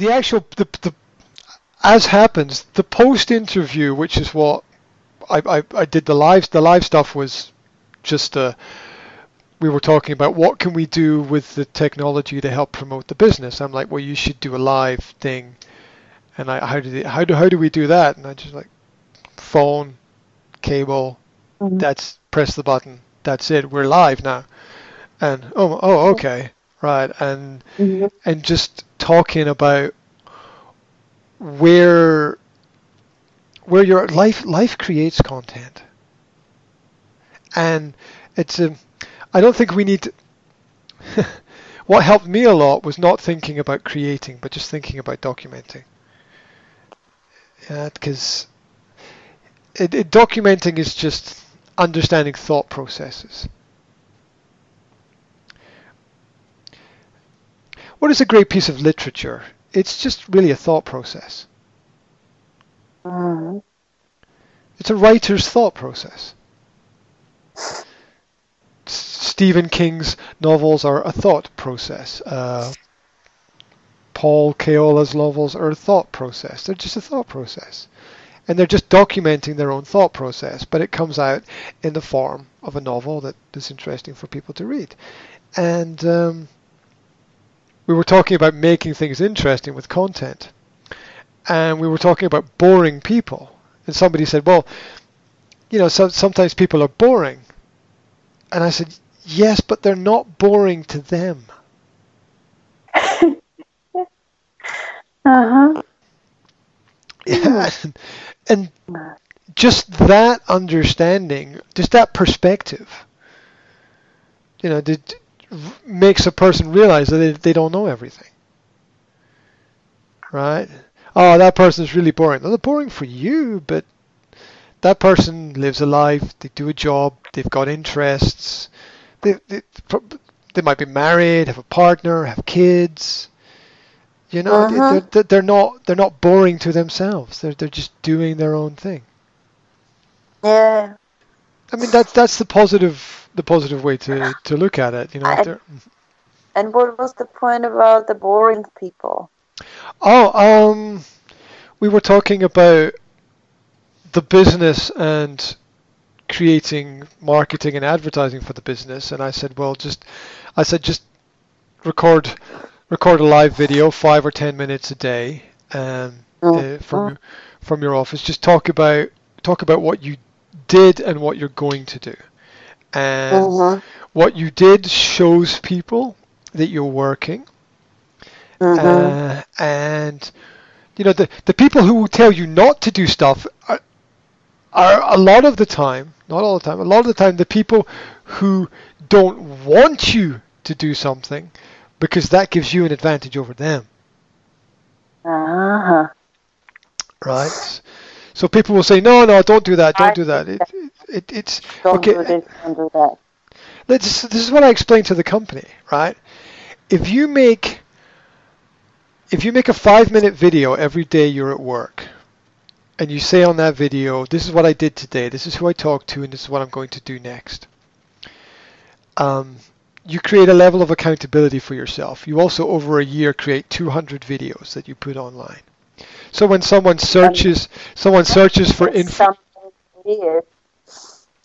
the actual the, the as happens the post interview, which is what I, I I did the live the live stuff was just uh we were talking about what can we do with the technology to help promote the business. I'm like, well, you should do a live thing, and I how do they, how do how do we do that? And I just like phone, cable, Mhm. that's press the button. That's it. We're live now. And oh oh okay right and Mhm. and just talking about where where your life life creates content. And it's a i don't think we need to, what helped me a lot was not thinking about creating but just thinking about documenting. Because it, it, documenting is just understanding thought processes what is a great piece of literature it's just really a thought process Mhm. It's a writer's thought process. Stephen King's novels are a thought process. Uh, Paulo Coelho's novels are a thought process. They're just a thought process. And they're just documenting their own thought process, but it comes out in the form of a novel that is interesting for people to read. And um, we were talking about making things interesting with content and we were talking about boring people. And somebody said, well, you know, so, sometimes people are boring. And I said, yes, but they're not boring to them. Uh-huh. Yeah. and just that understanding, just that perspective, you know, did, makes a person realize that they, they don't know everything. Right? oh, that person is really boring. Well, they're boring for you, but that person lives a life. They do a job. They've got interests. They, they, they might be married, have a partner, have kids. You know, Uh-huh. they're, they're not they're not boring to themselves. They're they're just doing their own thing. Yeah. I mean, that's that's the positive the positive way to to look at it. You know, I- And what was the point about the boring people? Oh, um, we were talking about the business and creating marketing and advertising for the business, and I said, well, just, I said, just record, record a live video, five or ten minutes a day, um, uh, from from your office. Just talk about talk about what you did and what you're going to do, and Mhm. what you did shows people that you're working Mhm. uh, and you know the the people who will tell you not to do stuff are, are a lot of the time, not all the time, a lot of the time the people who don't want you to do something because that gives you an advantage over them, Uh-huh. right? So people will say, no, no, don't do that, don't do that. It, it, it's Don't okay. do this, don't do that. This, this is what I explain to the company, right? If you make if you make a five minute video every day you're at work, and you say on that video, this is what I did today, this is who I talked to, and this is what I'm going to do next. Um, you create a level of accountability for yourself. You also, over a year, create 200 videos that you put online. So when someone searches, someone searches for It's info.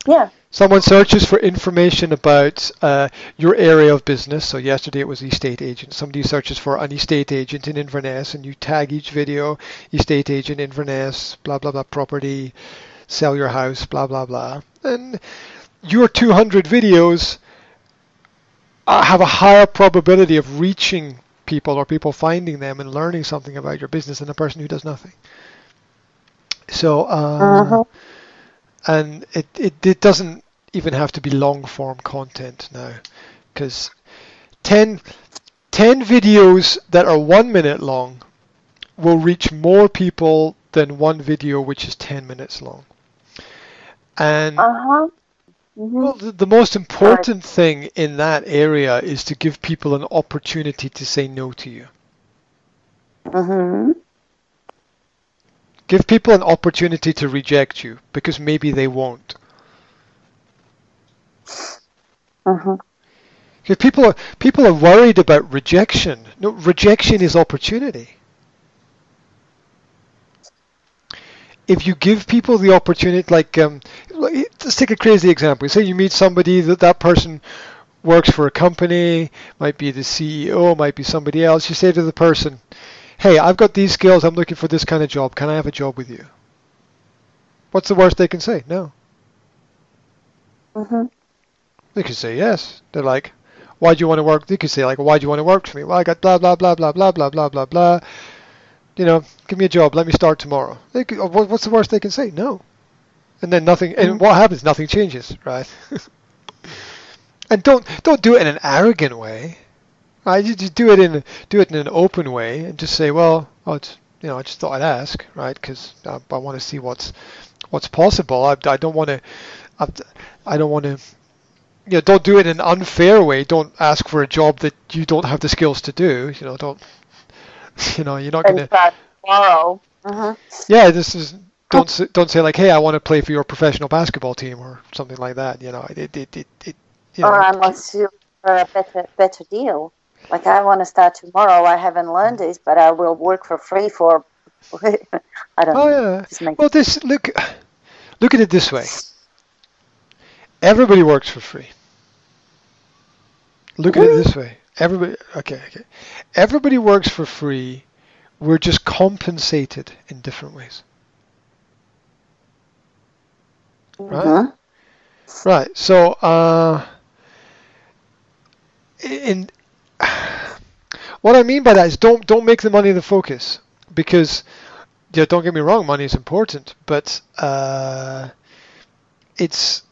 Yeah. Someone searches for information about uh, your area of business. So yesterday it was estate agent. Somebody searches for an estate agent in Inverness, and you tag each video estate agent Inverness, blah blah blah, property, sell your house, blah blah blah, and your 200 videos uh, have a higher probability of reaching people or people finding them and learning something about your business than a person who does nothing. So. Uh, Uh-huh. and it, it, it doesn't even have to be long form content now because 10, 10 videos that are one minute long will reach more people than one video which is 10 minutes long and Uh-huh. Mm-hmm. Well, the, the, most important thing in that area is to give people an opportunity to say no to you. Mm-hmm. Give people an opportunity to reject you because maybe they won't. Uh-huh. Mm-hmm. Because people are people are worried about rejection. No, rejection is opportunity. If you give people the opportunity, like um, let's take a crazy example. Say you meet somebody that that person works for a company, might be the CEO, might be somebody else. You say to the person, "Hey, I've got these skills. I'm looking for this kind of job. Can I have a job with you?" What's the worst they can say? No. Mhm. They could say yes. They're like, why do you want to work? They could say like, why do you want to work for me? Well, I got blah blah blah blah blah blah blah blah blah. You know, give me a job. Let me start tomorrow. They could, oh, what's the worst they can say? No. And then nothing. And Mhm. what happens? Nothing changes, right? and don't don't do it in an arrogant way. Right? You just do it in do it in an open way and just say, well, oh, it's, you know, I just thought I'd ask, right? Because I, I want to see what's what's possible. I, I don't want to. I, I don't want to you know, don't do it in an unfair way. Don't ask for a job that you don't have the skills to do. You know, don't. You know, you're not gonna. start tomorrow. Mhm. Yeah, this is. Don't say, don't say like, hey, I want to play for your professional basketball team or something like that. You know, it it it, it you know, Or I must sue for a better better deal. Like I want to start tomorrow. I haven't learned this, but I will work for free for. I don't Oh know. yeah. Well, this look look at it this way. Everybody works for free. Look at it this way. Everybody okay, okay. Everybody works for free. We're just compensated in different ways. Right? Mhm. Right. So uh in what I mean by that is don't don't make the money the focus because yeah, don't get me wrong, money is important, but uh, it's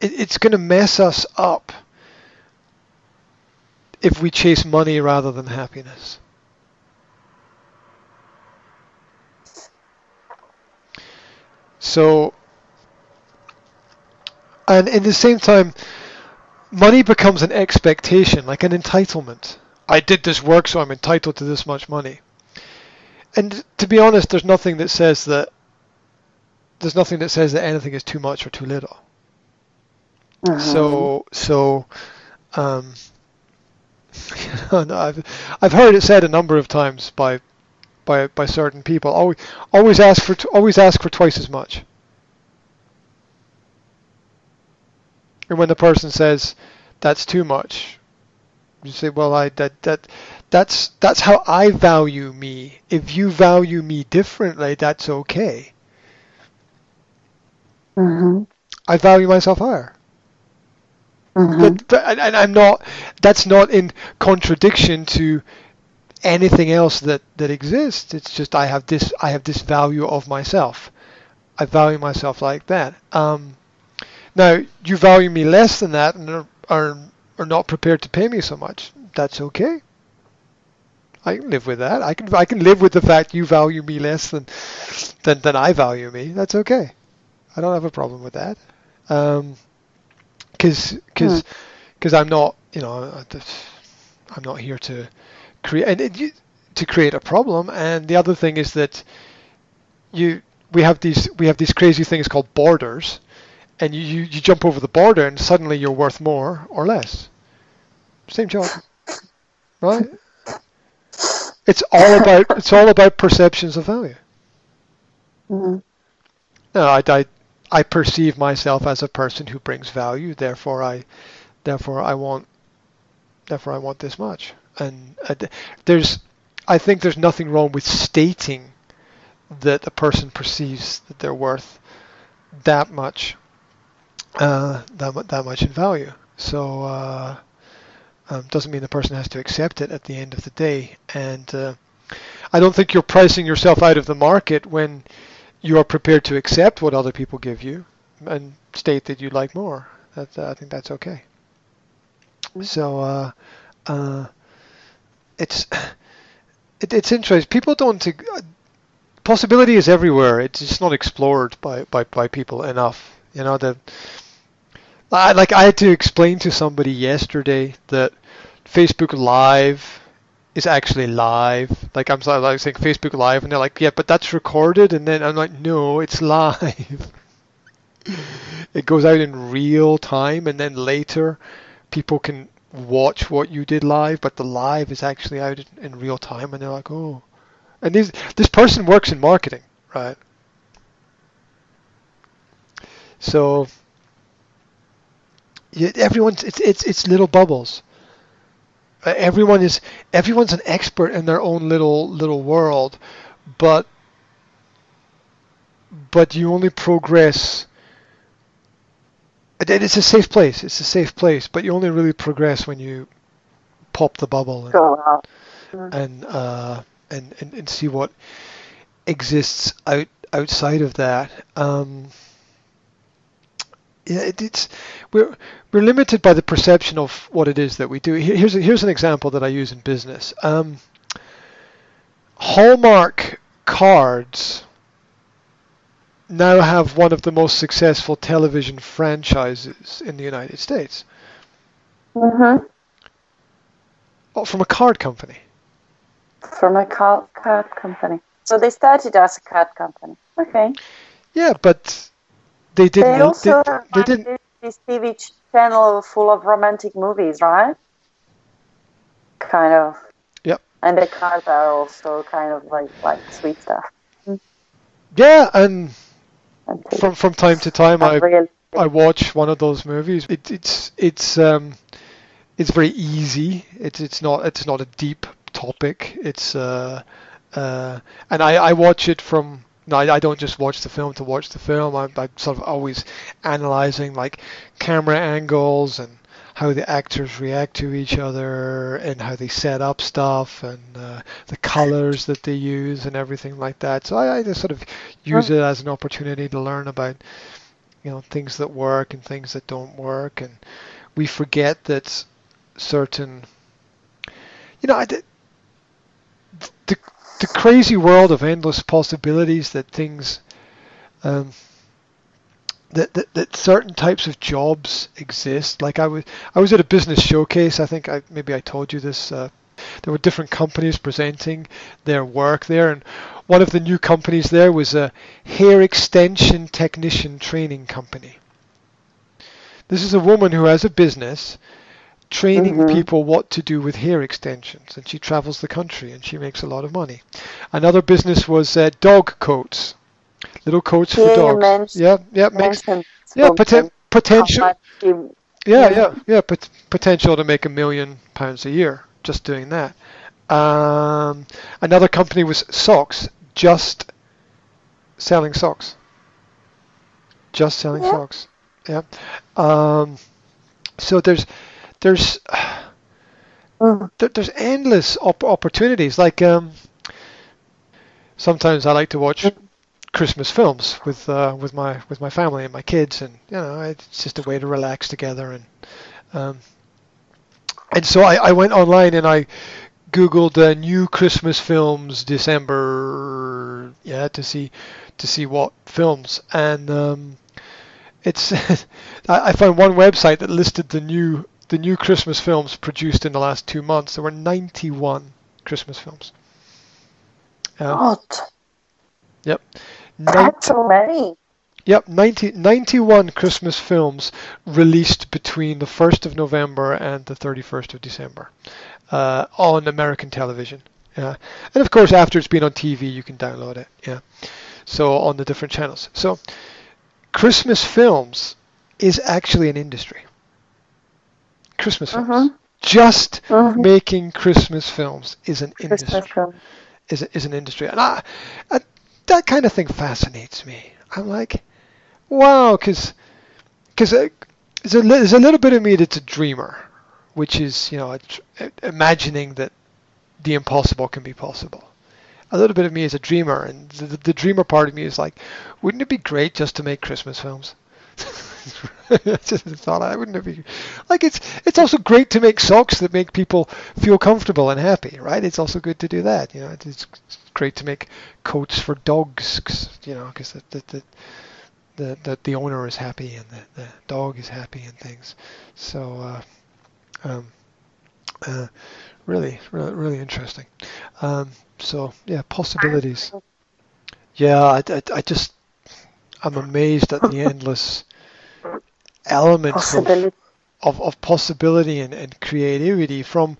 it, it's going to mess us up if we chase money rather than happiness. So, and in the same time, money becomes an expectation, like an entitlement. I did this work, so I'm entitled to this much money. And to be honest, there's nothing that says that there's nothing that says that anything is too much or too little. Mhm. So so um, I've I've heard it said a number of times by by by certain people. Always always ask for always ask for twice as much. And when the person says that's too much, you say, well, I that that that's that's how I value me. If you value me differently, that's okay. Mhm. I value myself higher. Mhm. But, but and, and I'm not. That's not in contradiction to anything else that that exists. It's just I have this. I have this value of myself. I value myself like that. Um, now you value me less than that and are, are are not prepared to pay me so much. That's okay. I can live with that. I can I can live with the fact you value me less than than than I value me. That's okay. I don't have a problem with that. Um, because because because I'm not you know I'm not here to create and it, you, to create a problem. And the other thing is that you we have these we have these crazy things called borders, and you, you you jump over the border and suddenly you're worth more or less. Same job, right? It's all about it's all about perceptions of value. Mhm. No, I, I, I perceive myself as a person who brings value. Therefore, I, therefore I want, therefore I want this much. And uh, there's, I think there's nothing wrong with stating that a person perceives that they're worth that much, uh, that that much in value. So uh, um, doesn't mean the person has to accept it at the end of the day. And uh, I don't think you're pricing yourself out of the market when you are prepared to accept what other people give you and state that you'd like more. That uh, I think that's okay. So uh, uh, it's it, it's interesting. People don't. Possibility is everywhere. It's just not explored by, by, by people enough. You know the. I, like I had to explain to somebody yesterday that Facebook Live is actually live. Like I'm sorry, like saying Facebook Live, and they're like, yeah, but that's recorded. And then I'm like, no, it's live. it goes out in real time, and then later, people can watch what you did live. But the live is actually out in, real time, and they're like, oh. And this this person works in marketing, right? So yeah, everyone's it's it's it's little bubbles. Uh, everyone is everyone's an expert in their own little little world, but but you only progress. It- It's a safe place. It's a safe place, but you only really progress when you pop the bubble and Go out. and uh, and, and and see what exists out outside of that. Um, yeah, it, it's we're we're limited by the perception of what it is that we do. Here- Here's a, here's an example that I use in business. Um, Hallmark cards now have one of the most successful television franchises in the United States. Mm-hmm. Oh, from a card company. From a card, card company. So they started as a card company. Okay. Yeah, but they didn't. They they- also they, have didn't. this- TV channel full of romantic movies, right? Kind of. Yep. And the cards are also kind of like like sweet stuff. Yeah, and. From from time to time, I I watch one of those movies. It, it's it's um it's very easy. It's it's not it's not a deep topic. It's uh uh and I I watch it from. No, I, I don't just watch the film to watch the film. I'm, I'm sort of always analyzing like camera angles and how the actors react to each other and how they set up stuff and uh, the colors that they use and everything like that. So I, I just sort of use it as an opportunity to learn about you know things that work and things that don't work and we forget that certain you know I, the, the the crazy world of endless possibilities that things um, that, that that certain types of jobs exist like I was I was at a business showcase I think I maybe I told you this uh, there were different companies presenting their work there and one of the new companies there was a hair extension technician training company. This is a woman who has a business training Mhm. people what to do with hair extensions, and she travels the country and she makes a lot of money. Another business was uh, dog coats, little coats for dogs. Yeah, yeah, makes yeah poten- potential. you- Yeah, Yeah. yeah, yeah. Pot- potential to make a million pounds a year just doing that. Um, another company was socks, just selling socks. Just selling Yeah. socks. Yeah. Um, so there's there's Mm. there, there's endless op- opportunities. Like um, sometimes I like to watch Christmas films with uh, with my with my family and my kids, and you know it's just a way to relax together. And um, and so I, I went online and I googled uh, new Christmas films December, yeah, to see to see what films, and um, it's I I found one website that listed the new the new Christmas films produced in the last two months. There were 91 Christmas films. Uh, God, Nine- that's so many. Yep, 90, 91 Christmas films released between the 1st of November and the 31st of December uh, on American television. Yeah. And of course, after it's been on TV, you can download it. Yeah. So on the different channels. So Christmas films is actually an industry. Christmas films. Mhm. Just Mhm. making Christmas films is an Christmas industry film. is is an industry, and I, I, that kind of thing fascinates me. I'm like, wow, because because there's a there's a little bit of me that's a dreamer, which is you know imagining that the impossible can be possible. A little bit of me is a dreamer, and the, the dreamer part of me is like, wouldn't it be great just to make Christmas films? I just thought I wouldn't have be like it's it's also great to make socks that make people feel comfortable and happy, right? It's also good to do that, you know. It's, it's great to make coats for dogs, 'cause, you know, because the the, the the the the owner is happy and the, the dog is happy and things. So, uh, um, uh, really, really, really interesting. Um, so yeah, possibilities. Yeah, I, I, I just I'm amazed at the endless elements of, Possibility. of, of possibility and, and creativity from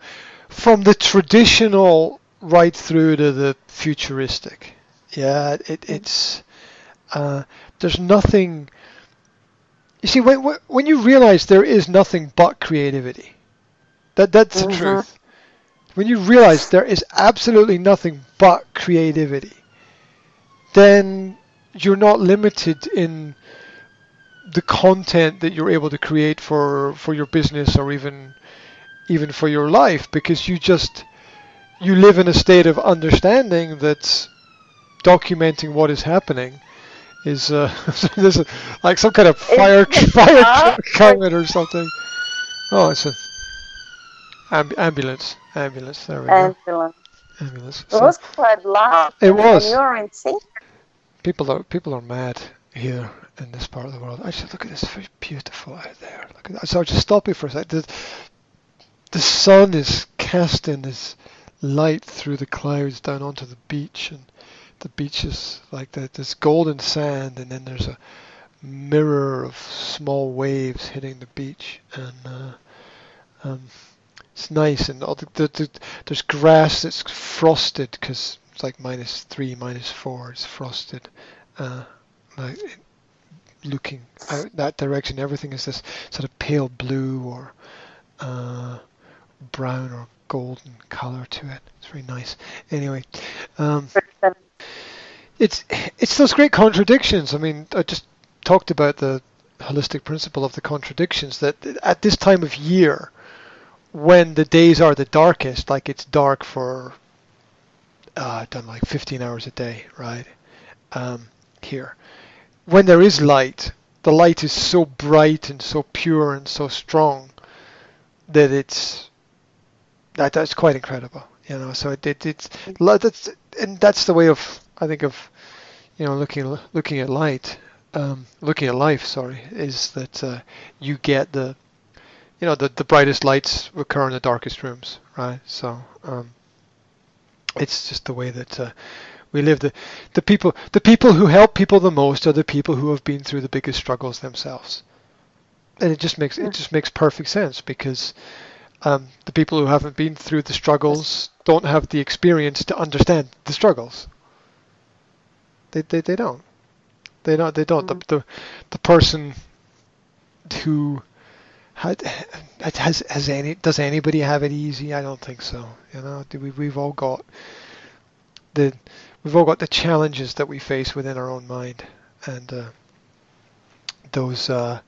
from the traditional right through to the futuristic. Yeah, it, it's uh, there's nothing. You see, when when you realize there is nothing but creativity, that that's the Mhm. truth. When you realize there is absolutely nothing but creativity, then you're not limited in the content that you're able to create for for your business or even even for your life because you just you live in a state of understanding that documenting what is happening is uh, there's a, like some kind of fire fire coming or something. Oh, it's a amb- ambulance. Ambulance. There we go. Ambulance. Ambulance. It So was quite loud. It was. You're in. People are people are mad here in this part of the world. Actually, look at this. Very beautiful out there. Look at that. So I'll just stop you for a second. The, the sun is casting this light through the clouds down onto the beach, and the beach is like. There's golden sand, and then there's a mirror of small waves hitting the beach, and uh, um, it's nice. And all the, the, the, there's grass that's frosted because it's like minus three, minus four. It's frosted, uh, like looking out that direction. Everything is this sort of pale blue or uh, brown or golden color to it. It's very nice. Anyway, um, it's it's those great contradictions. I mean, I just talked about the holistic principle of the contradictions that at this time of year, when the days are the darkest, like it's dark for uh, done like 15 hours a day, right? Um, here, when there is light, the light is so bright and so pure and so strong that it's that that's quite incredible, you know. So it, it it's that's and that's the way of I think of you know looking looking at light, um, looking at life. Sorry, is that uh, you get the you know the the brightest lights occur in the darkest rooms, right? So um, it's just the way that uh, we live. The the people the people who help people the most are the people who have been through the biggest struggles themselves, and it just makes it just makes perfect sense because um, the people who haven't been through the struggles don't have the experience to understand the struggles. They they, they don't. They don't. They don't. Mm. The, the the person who has has any does anybody have it easy? I don't think so. You know, we we've all got the we've all got the challenges that we face within our own mind, and uh, those uh,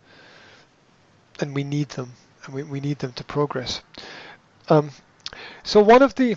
and we need them, and we, we need them to progress. Um, so one of the